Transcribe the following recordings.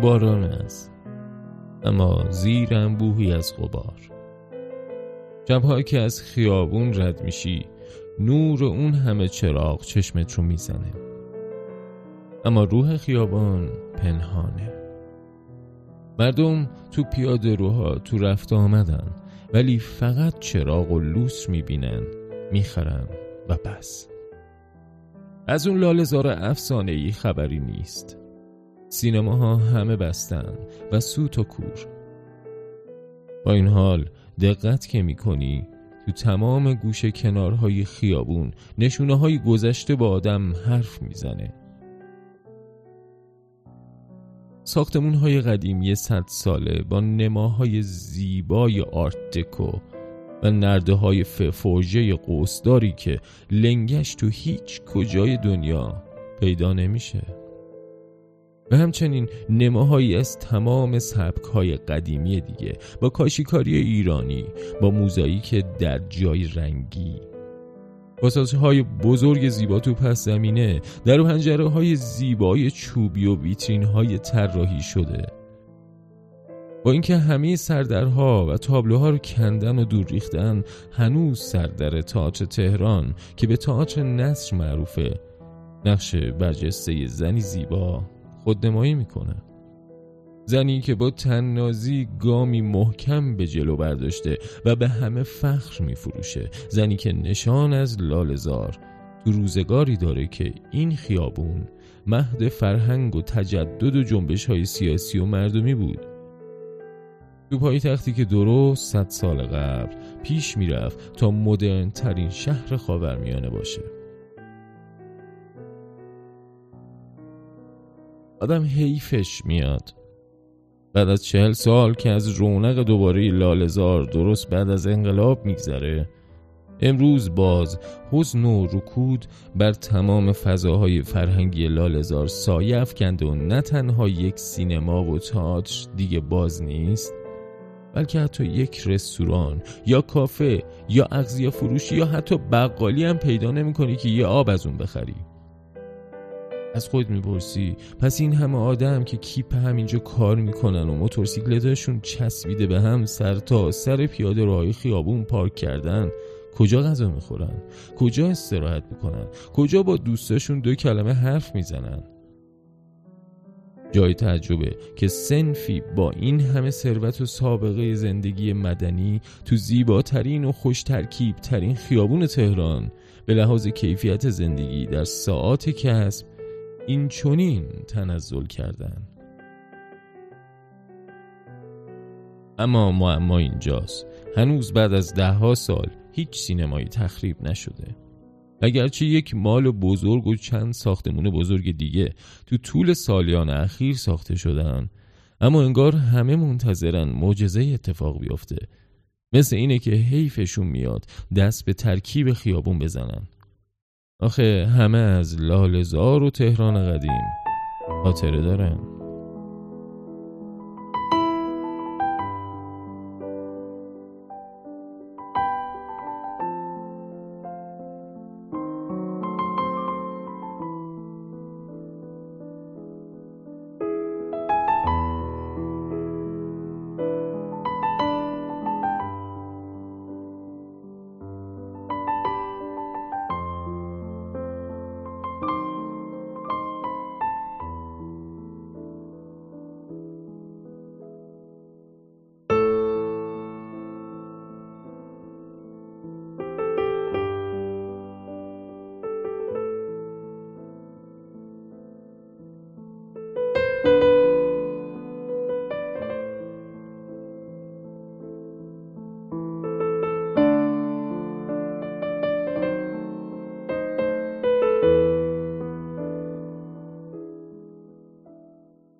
نورباران است اما زیر انبوهی از غبار. شبهایی که از خیابون رد میشی نور اون همه چراغ چشمت رو می‌زنه. اما روح خیابان پنهانه. مردم تو پیاده روها تو رفت آمدن ولی فقط چراغ و لوس می‌بینن می‌خرن و بس. از اون لالزار افسانه ای خبری نیست. سینماها همه بستن و سوت و کور. با این حال دقت که می‌کنی تو تمام گوشه کنارهای خیابون نشونه های گذشته با آدم حرف می‌زنه. ساختمون های قدیمی صد ساله با نماهای زیبای آرت دکو و نرده های فورژه قوسداری که لنگش تو هیچ کجای دنیا پیدا نمیشه. و همچنین نماهایی از تمام سبک های قدیمی دیگه با کاشیکاری ایرانی با موزاییک در جای رنگی. با های بزرگ زیبا تو پس زمینه در پنجره های زیبای چوبی و ویترین های طراحی شده. با اینکه همه سردرها و تابلوها رو کندن و دور ریختن هنوز سردر تاچ تهران که به تاچ نصر معروفه نقش برجسته زنی زیبا خودنمایی می‌کنه. زنی که با تننازی گامی محکم به جلو برداشته و به همه فخر میفروشه. زنی که نشان از لالزار تو روزگاری داره که این خیابون مهد فرهنگ و تجدد و جنبش های سیاسی و مردمی بود. تو پای تختی که درست صد سال قبل پیش می‌رفت تا مدرن ترین شهر خاورمیانه باشه. آدم حیفش میاد. بعد از چهل سال که از رونق دوباره لالزار درست بعد از انقلاب میگذره امروز باز حزن و رکود بر تمام فضاهای فرهنگی لالزار سایه افکنده و نه تنها یک سینما و تئاتر دیگه باز نیست بلکه حتی یک رستوران یا کافه یا اغذیه فروشی یا حتی بقالی هم پیدا نمی‌کنی که یه آب از اون بخری. از خود می‌پرسی. پس این همه آدم که کیپ همینجا کار می‌کنن و موتورسیکلتاشون چسبیده به هم سر تا سر پیاده راهی خیابون پارک کردن کجا غذا می‌خورن؟ کجا استراحت می‌کنن؟ کجا با دوستاشون دو کلمه حرف می‌زنن؟ جای تعجبه که سنفی با این همه ثروت و سابقه زندگی مدنی تو زیباترین و خوش ترکیب ترین خیابون تهران به لحاظ کیفیت زندگی در ساعات کسب این چونین تنزل کردن. اما معما اینجاست. هنوز بعد از دهها سال هیچ سینمایی تخریب نشده. اگرچه یک مال بزرگ و چند ساختمون بزرگ دیگه تو طول سالیان اخیر ساخته شدن اما انگار همه منتظرن معجزه اتفاق بیفته. مثل اینه که حیفشون میاد دست به ترکیب خیابون بزنن. آخه همه از لالزار و تهران قدیم خاطره دارن.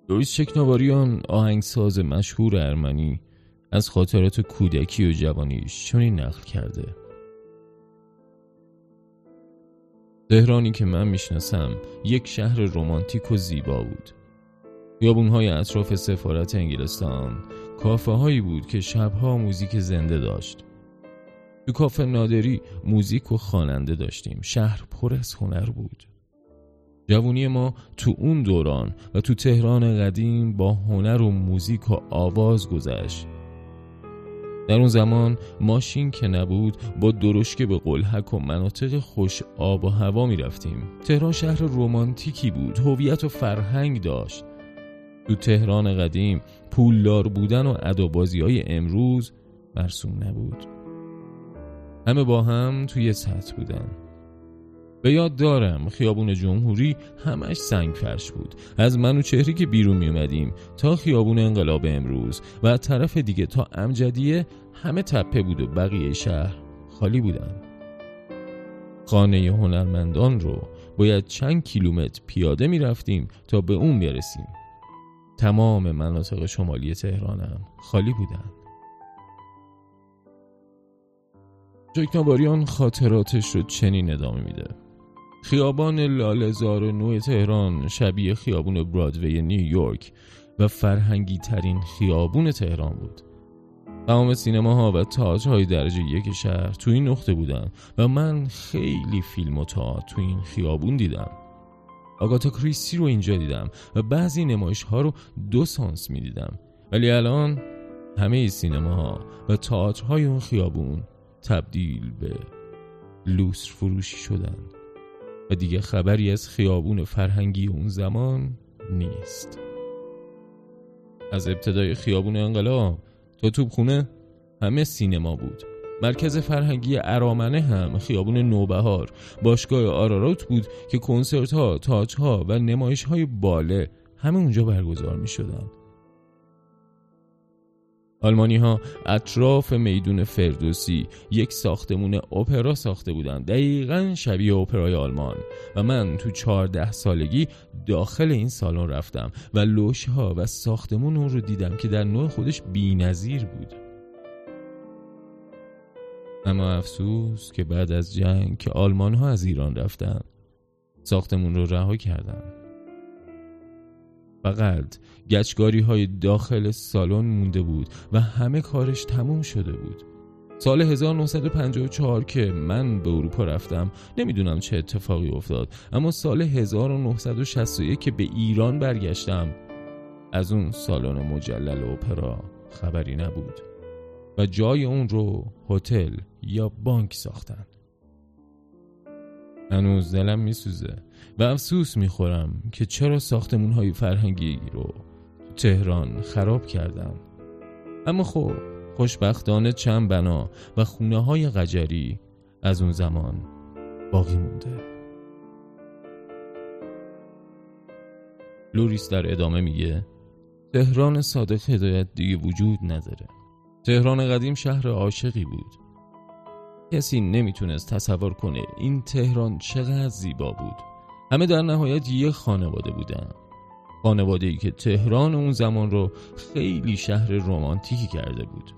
لوئیس چکناواریان آهنگساز مشهور ارمنی از خاطرات کودکی و جوانیش چنین نقل کرده. تهرانی که من می‌شناسم یک شهر رمانتیک و زیبا بود. یابونهای اطراف سفارت انگلستان کافه هایی بود که شبها موزیک زنده داشت. تو کافه نادری موزیک و خواننده داشتیم. شهر پر از هنر بود. جوونی ما تو اون دوران و تو تهران قدیم با هنر و موزیک و آواز گذشت. در اون زمان ماشین که نبود با درشکه به قلحک و مناطق خوش آب و هوا می رفتیم. تهران شهر رومانتیکی بود هویت و فرهنگ داشت. تو تهران قدیم پولدار بودن و ادابازی های امروز مرسوم نبود. همه با هم توی سطح بودن. به یاد دارم خیابون جمهوری همش سنگ فرش بود. از منو چهری که بیرون می اومدیم تا خیابون انقلاب امروز و طرف دیگه تا امجدیه همه تپه بود و بقیه شهر خالی بودن. خانه هنرمندان رو باید چند کیلومتر پیاده می رفتیم تا به اون برسیم. تمام مناطق شمالی تهرانم خالی بودن. جکناباریان خاطراتش رو چنین ادامه میده. خیابان لالزار نو تهران شبیه خیابون برادوی نیویورک و فرهنگی ترین خیابون تهران بود. تمام سینماها و تاج های درجه یک شهر تو این نقطه بودن و من خیلی فیلم و تاج تو این خیابون دیدم. آگاتا کریستی رو اینجا دیدم و بعضی نمایش ها رو دو سانس می دیدم ولی الان همه سینماها و تاج های اون خیابون تبدیل به لوس فروشی شدن. و دیگه خبری از خیابون فرهنگی اون زمان نیست از ابتدای خیابون انقلاب تا توبخونه همه سینما بود مرکز فرهنگی ارامنه هم خیابون نوبهار باشگاه آرارات بود که کنسرت ها، تاج ها و نمایش های باله همه اونجا برگزار می شدن. آلمانی ها اطراف میدون فردوسی یک ساختمون اپرا ساخته بودند. دقیقا شبیه اپرای آلمان. و من تو چهارده سالگی داخل این سالن رفتم و لوش ها و ساختمون اون رو دیدم که در نوع خودش نظیر بود. اما افسوس که بعد از جنگ که آلمان ها از ایران رفتن ساختمون رو رها کردن. فقط گچگاری های داخل سالن مونده بود و همه کارش تموم شده بود. سال 1954 که من به اروپا رفتم نمی‌دونم چه اتفاقی افتاد اما سال 1961 که به ایران برگشتم از اون سالن مجلل اپرا خبری نبود و جای اون رو هتل یا بانک ساختن. هنوز دلم میسوزه و افسوس می‌خورم که چرا ساختمون های فرهنگی رو تهران خراب کردن. اما خب خوشبختانه چند بنا و خونه های قجری از اون زمان باقی مونده. لوریس در ادامه میگه تهران صادق هدایت دیگه وجود نداره. تهران قدیم شهر عاشقی بود. کسی نمی‌تونست تصور کنه این تهران چقدر زیبا بود. همه در نهایت یه خانواده بودن. خانواده ای که تهران اون زمان رو خیلی شهر رومانتیکی کرده بود.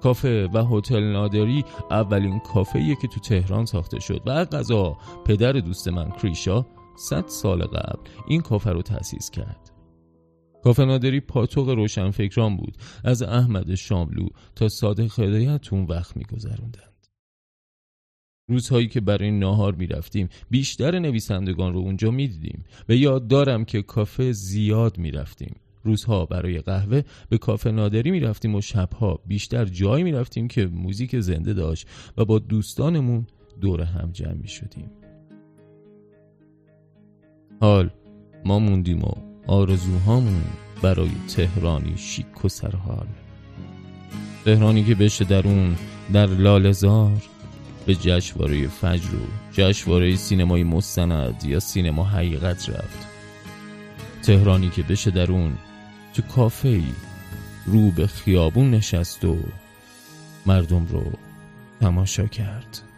کافه و هتل نادری اولین کافه که تو تهران ساخته شد و قضا پدر دوست من کریشا صد سال قبل این کافه رو تأسیس کرد. کافه نادری پاتوق روشنفکران بود. از احمد شاملو تا صادق هدایت اون وقت میگذروندن. روزهایی که برای ناهار می‌رفتیم بیشتر نویسندگان رو اونجا می‌دیدیم و یاد دارم که کافه زیاد می‌رفتیم. روزها برای قهوه به کافه نادری می‌رفتیم و شبها بیشتر جایی می‌رفتیم که موزیک زنده داشت و با دوستانمون دور هم جمع می شدیم حال ما موندیم و آرزوهامون برای تهرانی شیک و سرحال. تهرانی که بشه در اون در لالزار به جشنواره فجر و جشنواره سینمای مستند یا سینما حقیقت رفت. تهرانی که بشه در اون تو کافه ای رو به خیابون نشست و مردم رو تماشا کرد.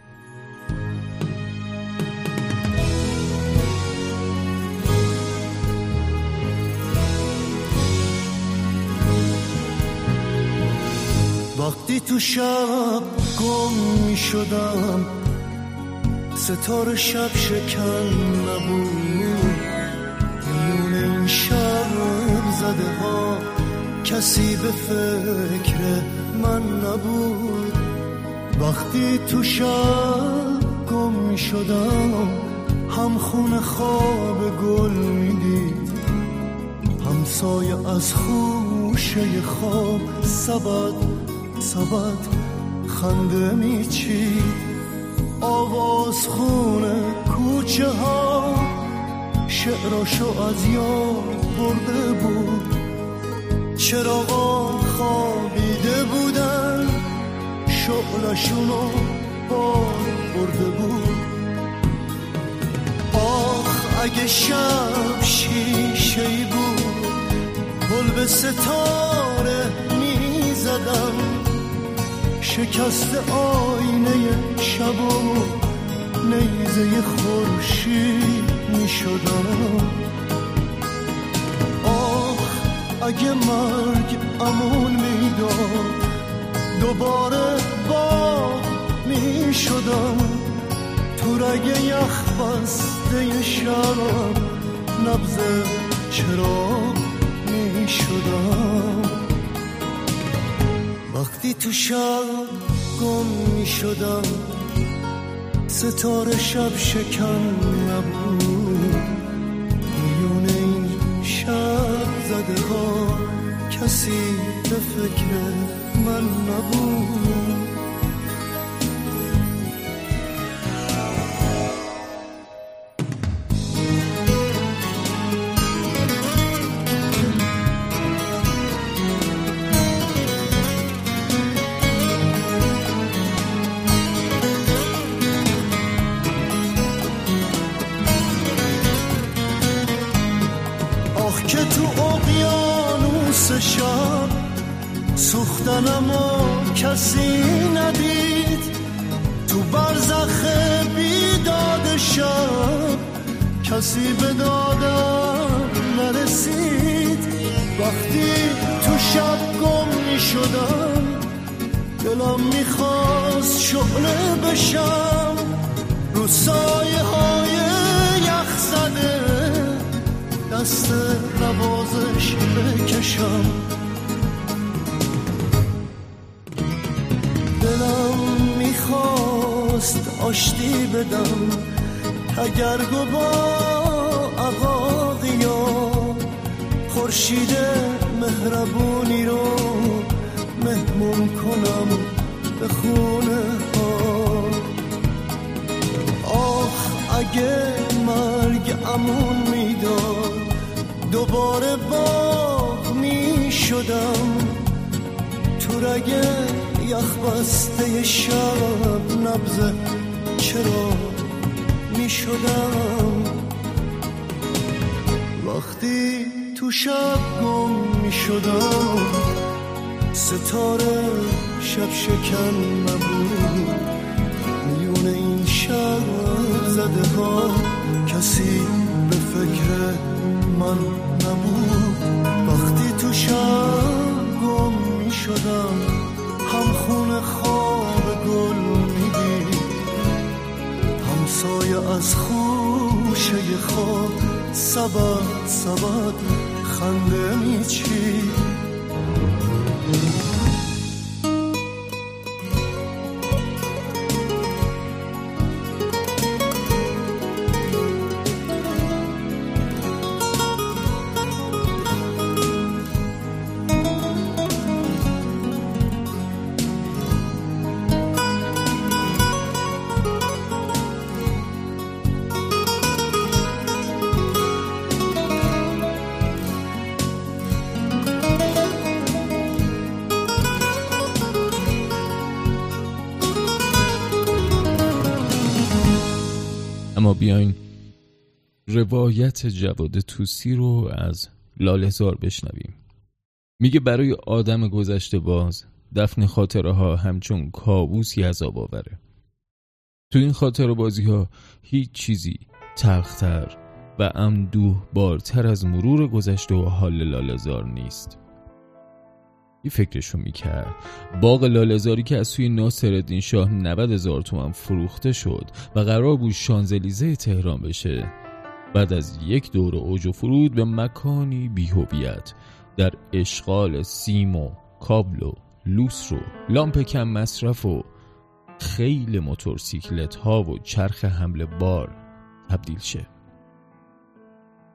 وقتی تو شب گم می شدم ستاره شب شکن نبود میون این شب زده ها کسی به فکر من نبود. وقتی تو شب گم می شدم هم خونه خواب گل می‌دید همسایه از خوشه خواب سبد سبد خنده میچید آواز خونه کوچه ها. شعراشو از یاد برده بود. چراغا خوابیده بودن؟ شعلشونو بار برده بود. آخ اگه شب شیشه بود گل به ستاره می‌زدم. شکست آینه شب و نیزه خورشید می‌شدم. اگه مرگ امون می‌داد دوباره با می شدم تو رگ یخ بسته شب نبز چرا می شدم وقتی تو شب گم می شدم ستاره شب شکن نبود. میون این شب زده ها کسی به فکر من نبود. دست نوازش بکشم دلم می‌خواست آشتی بدم تگرگ و با عقاقیا خورشید مهربونی رو مهمون کنم به خونه ها آخ اگه مرگ امون می‌داد دوباره باغ می شدم تو رگ یخ بسته شب نبز چرا می شدم وقتی تو شب گم می شدم ستاره شب شکن نبود. میون این شب زده ها کسی به فکر من نبود. وقتی تو شب گم می شدم هم خونه خواب گل می‌دید همسایه از خوشه خواب. سبد سبد خنده میچید اما بیاین. روایت جواد توسی رو از لالهزار بشنویم. میگه برای آدم گذشته باز دفن خاطره ها همچون کابوسی عذاب آوره. تو این خاطر بازی ها هیچ چیزی تلختر و اندوه بارتر از مرور گذشته و حال لالهزار نیست. فکرشو می‌کرد. باغ لالزاری که از سوی ناصرالدین شاه 90 هزار تومن فروخته شد و قرار بود شانزلیزه تهران بشه. بعد از یک دور اوج و فرود به مکانی بیهویت در اشغال سیم و کابل و لوس رو لامپ کم مصرف و خیل موتورسیکلت ها و چرخ حمل بار تبدیل شه.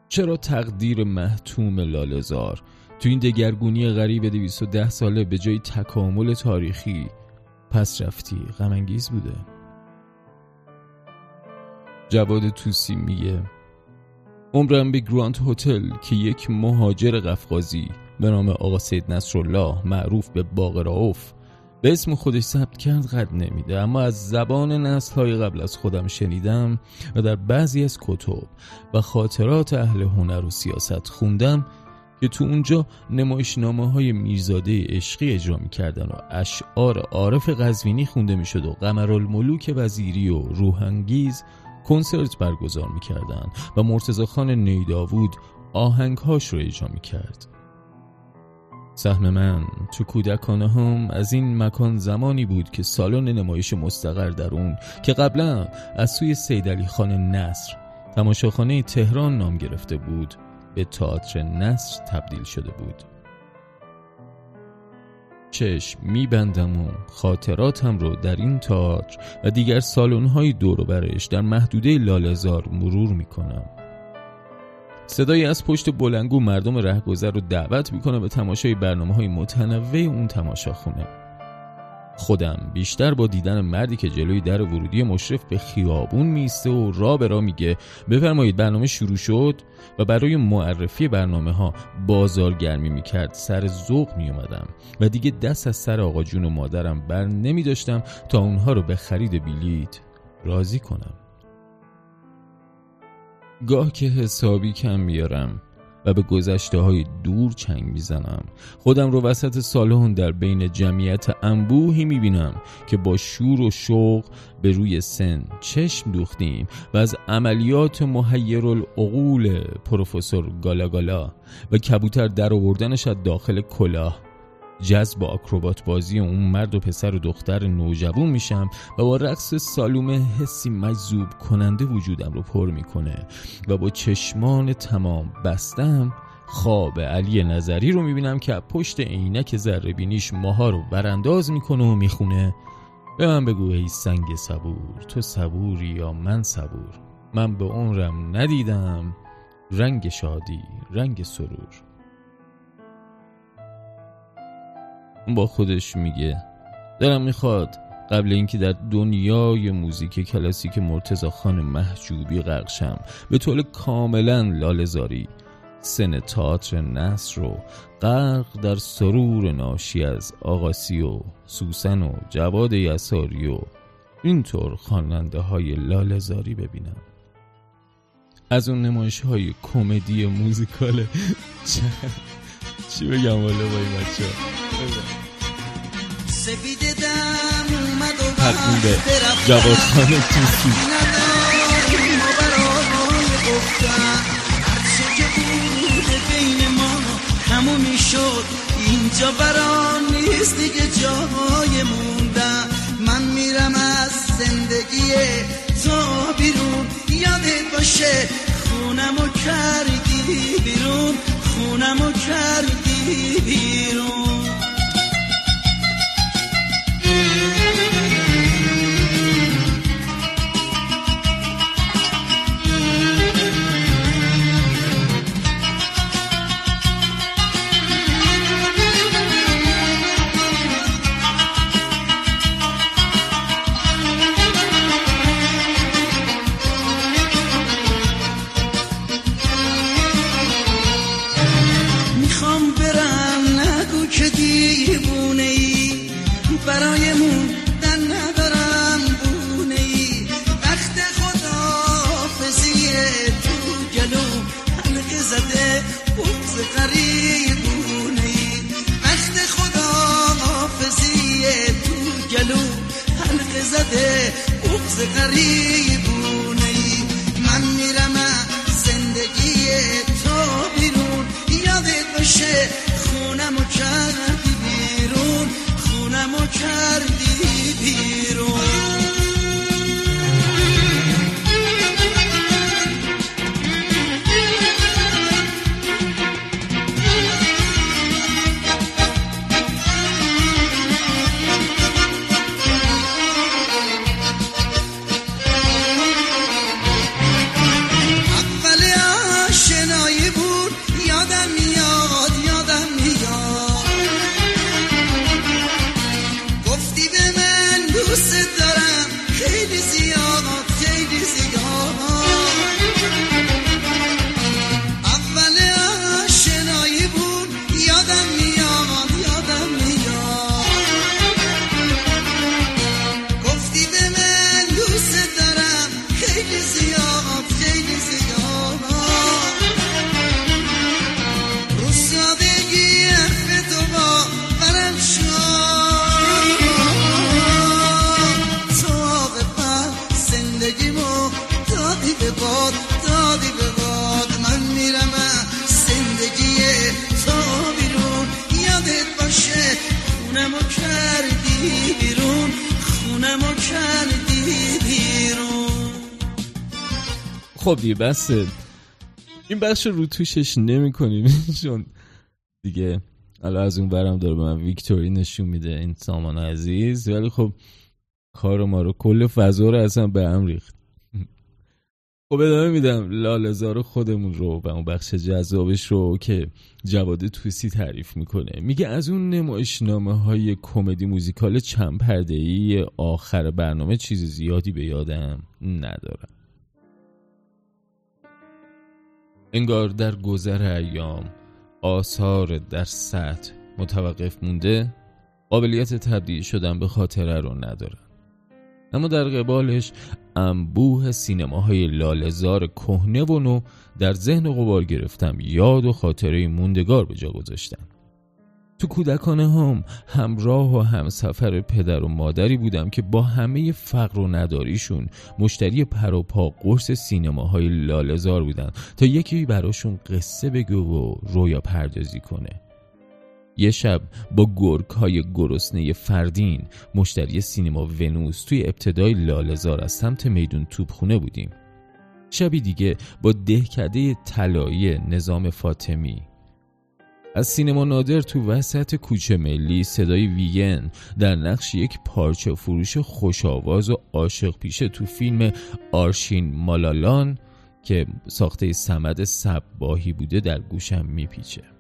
چرا تقدیر محتوم لالزار تو این دگرگونی غریب 210 ساله به جای تکامل تاریخی پس رفتی. غمانگیز بوده. جواد توسی میگه عمرم به گرانت هتل که یک مهاجر قفقازی به نام آقا سید نصرالله معروف به باقر به اسم خودش ثبت کرد قد نمیده. اما از زبان نسل های قبل از خودم شنیدم و در بعضی از کتب و خاطرات اهل هنر و سیاست خوندم که تو اونجا نمایشنامه های میرزاده عشقی اجرا می‌کردن و اشعار عارف قزوینی خونده می‌شد و قمرالملوک وزیری و روحانگیز کنسرت برگزار می‌کردن و مرتزا خان نیداوود آهنگهاش رو اجرا می‌کرد. سهم من تو کودکانه هم از این مکان زمانی بود که سالن نمایش مستقر در اون که قبلا از سوی سیدلی خان نصر تماشاخانه تهران نام گرفته بود. به تئاتر نصر تبدیل شده بود. چشم میبندم و خاطراتم رو در این تئاتر و دیگر سالن‌های دور و برش در محدوده لالزار مرور می‌کنم. صدایی از پشت بلنگو مردم رهگذر رو دعوت می‌کنه به تماشای برنامه های متنوع اون تماشاخونه. خودم. بیشتر با دیدن مردی که جلوی در ورودی مشرف به خیابون میسته و را به را میگه بفرمایید برنامه شروع شد؟ و برای معرفی برنامه ها بازارگرمی می‌کرد. سر ذوق میومدم و دیگه دست از سر آقا جون و مادرم بر نمی داشتم تا اونها رو به خرید بلیت راضی کنم. گاه که حسابی کم میارم و به گذشته های دور چنگ می‌زنم. خودم رو وسط سالهون در بین جمعیت انبوهی می‌بینم که با شور و شوق به روی سن چشم دوختیم و از عملیات محیر العقول پروفسور گالاگالا و کبوتر در آوردنش از داخل کلاه جذب آکروبات بازی اون مرد و پسر و دختر نوجوان میشم و با رقص سالوم حسی مجذوب کننده وجودم رو پر می‌کنه و با چشمان تمام بستم خواب علی نظری رو می‌بینم که پشت عینک ذره بینیش ماها رو برانداز می‌کنه و می‌خونه. به من بگو ای سنگ صبور تو صبوری یا من صبور؟ من به عمرم ندیدم. رنگ شادی رنگ سرور. با خودش میگه. دلم می‌خواد قبل اینکه در دنیای موزیک کلاسیک مرتزا خان محجوبی غرق به طول کاملا لالزاری سن تئاتر نصر رو غرق در سرور ناشی از آقاسی و سوسن و جواد یساری و اینطور خواننده های لالزاری ببینم. از اون نمایش های کمدی موزیکال چی بگم والا با این بچه؟ سپید دم اومد و به جواد خان توسی همون شد اینجا بران نیست دیگه جای موندن. من میرم از زندگی تو بیرون. یادت باشه خونمو کردی بیرون. خونمو کردی بیرون. خب دیگه این بخش رو توشش نمی چون دیگه حالا از اون برم داره به من ویکتوری نشون میده این سامان عزیز. ولی خب کار ما رو کل فضا رو اصلا به هم ریخت. خب ادامه میدم. لالزار خودمون رو و اون بخش جذابش رو که جواد توسی تعریف می‌کنه. میگه از اون نمایشنامه های کمدی موزیکال چند پرده ای آخر برنامه چیز زیادی به یادم ندارم. انگار در گذر ایام آثار در سطح متوقف مونده قابلیت تبدیل شدن به خاطره رو ندارن. اما در قبالش انبوه سینماهای لالزار کهنه و نو در ذهن قبار گرفتم یاد و خاطره موندگار به جا گذاشتم تو کودکانه هم همراه و همسفر پدر و مادری بودم که با همه فقر و نداریشون مشتری پر و پا قرص سینماهای لالزار بودن تا یکی براشون قصه بگو و رویا پردازی کنه. یه شب با گرک های گرسنه فردین مشتری سینما ونوس توی ابتدای لالزار از سمت میدون توبخونه بودیم. شبی دیگه با دهکده طلایی نظام فاطمی. از سینما نادر تو وسط کوچه ملی صدای ویگن در نقش یک پارچه فروش خوشاواز و عاشق پیشه تو فیلم آرشین مالالان که ساخته سمد سباهی بوده در گوشم میپیچه.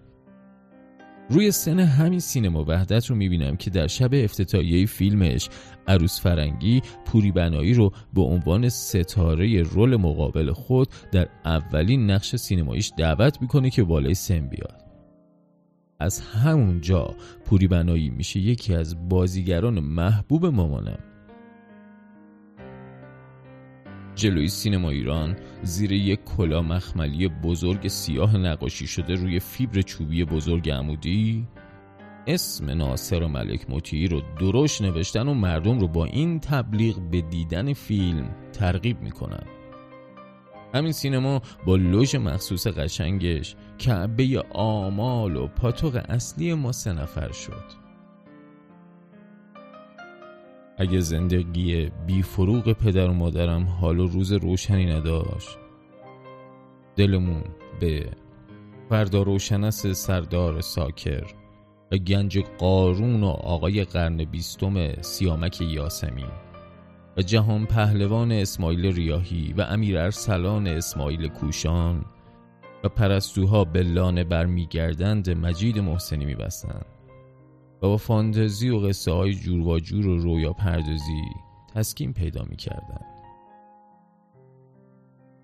روی سن همین سینما وحدت رو می‌بینم که در شب افتتاحیه فیلمش عروس فرنگی پوری بنایی رو به عنوان ستاره رول مقابل خود در اولین نقش سینماییش دعوت می‌کنه که بالای سن بیاد. از همونجا پوری بنایی میشه یکی از بازیگران محبوب مامانم. جلوی سینما ایران زیر یک کلا مخملی بزرگ سیاه نقاشی شده روی فیبر چوبی بزرگ عمودی اسم ناصر و ملک مطیعی رو درش نوشتن و مردم رو با این تبلیغ به دیدن فیلم ترغیب می‌کنن. همین سینما با لوژ مخصوص قشنگش کعبه آمال و پاتوق اصلی ما سه نفر شد. اگه زندگی بی فروغ پدر و مادرم حال و روز روشنی نداشت. دلمون به فردا روشنس سردار ساکر و گنج قارون و آقای قرن بیستم سیامک یاسمین و جهان پهلوان اسماعیل ریاهی و امیر ارسلان اسماعیل کوشان و پرستوها به لانه برمیگردند مجید محسنی میبستند. و با فانتزی و قصه های جور و جور و رویا پردازی تسکین پیدا می‌کردند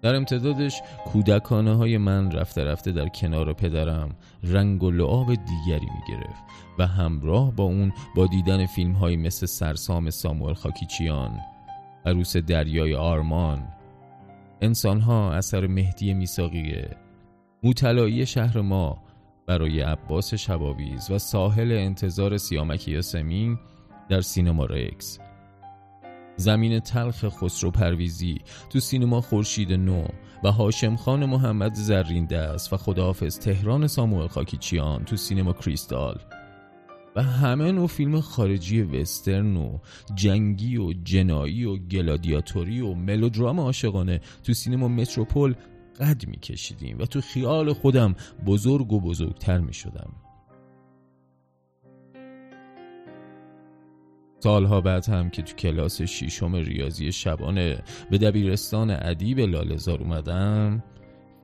در امتدادش کودکانه های من رفته رفته در کنار پدرم رنگ و لعاب دیگری می گرفت و همراه با اون با دیدن فیلم های مثل سرسام ساموئل خاکیچیان عروس دریای آرمان انسانها اثر مهدی میساقیه موتلایی شهر ما برای عباس شباویز و ساحل انتظار سیامک یاسمین در سینما رکس زمین تلخ خسرو پرویزی تو سینما خورشید نو و هاشم خان محمد زرین دست و خداحافظ تهران ساموئل خاکیچیان تو سینما کریستال. و همه نوع فیلم خارجی وسترن و جنگی و جنایی و گلادیاتوری و ملودرام عاشقانه تو سینما متروپول قد می کشیدیم و تو خیال خودم بزرگ و بزرگتر می شدم سالها بعد هم که تو کلاس شیشم ریاضی شبانه به دبیرستان ادیب لالزار اومدم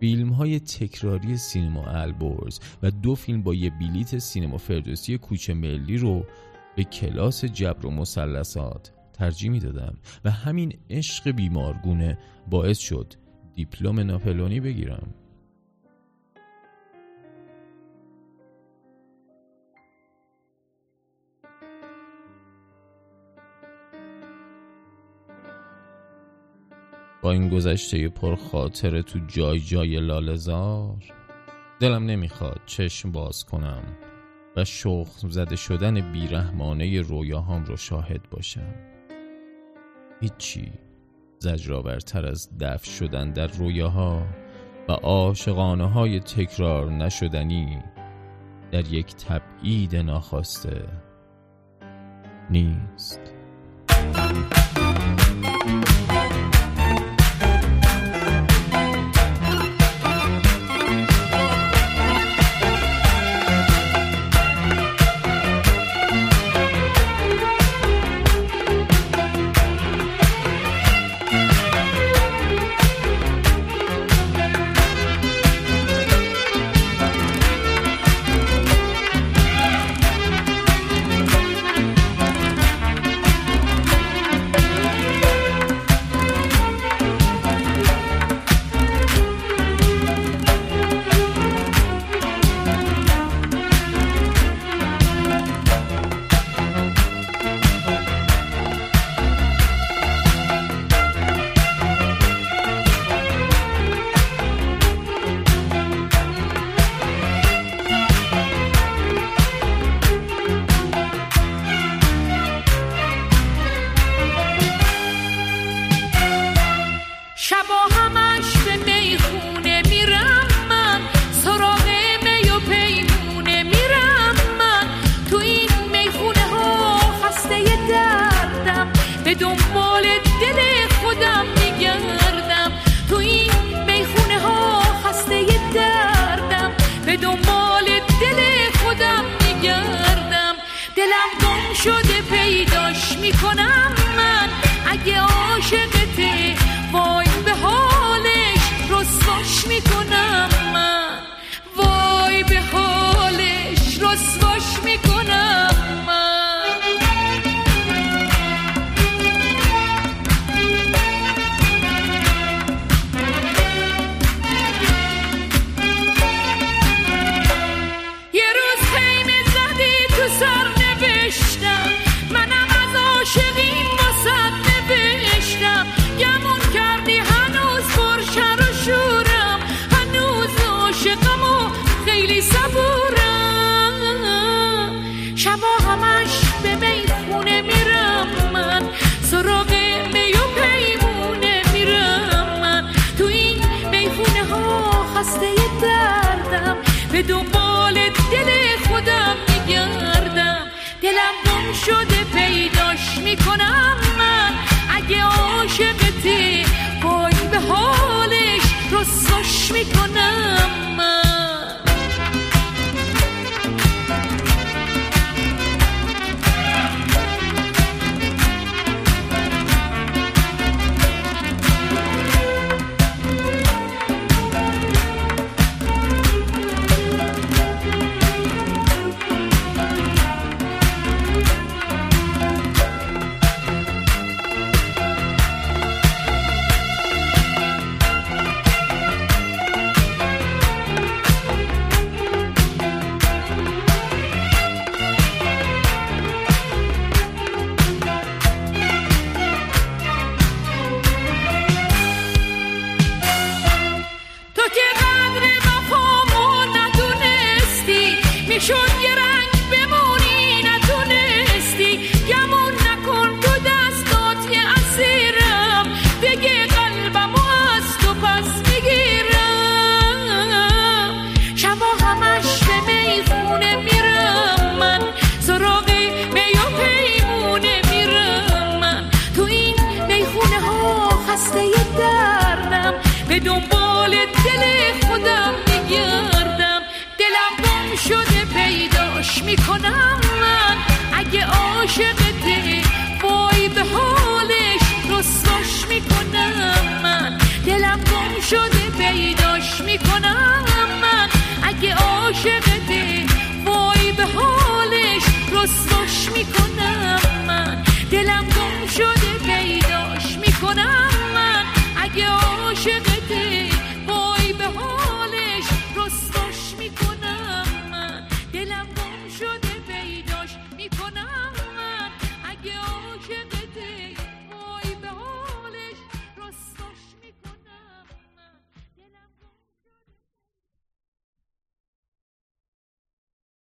فیلم های تکراری سینما البرز و دو فیلم با یه بلیت سینما فردوسی کوچه ملی رو به کلاس جبر و مسلسات ترجیح می‌دادم و همین عشق بیمارگونه باعث شد دیپلم ناپلونی بگیرم. با این گذشته پر خاطره تو جای جای لالزار دلم نمی‌خواد چشم باز کنم و شخم زده شدن بیرحمانه رویاهام رو شاهد باشم. هیچی. زجرآورتر از دفع شدن در رویاها و عاشقانه های تکرار نشدنی در یک تبعید ناخواسته نیست. می‌کنم من. اگه عاشقتی وای به حالش رسواش می‌کنم من. دلم گم شده پیداش می‌کنم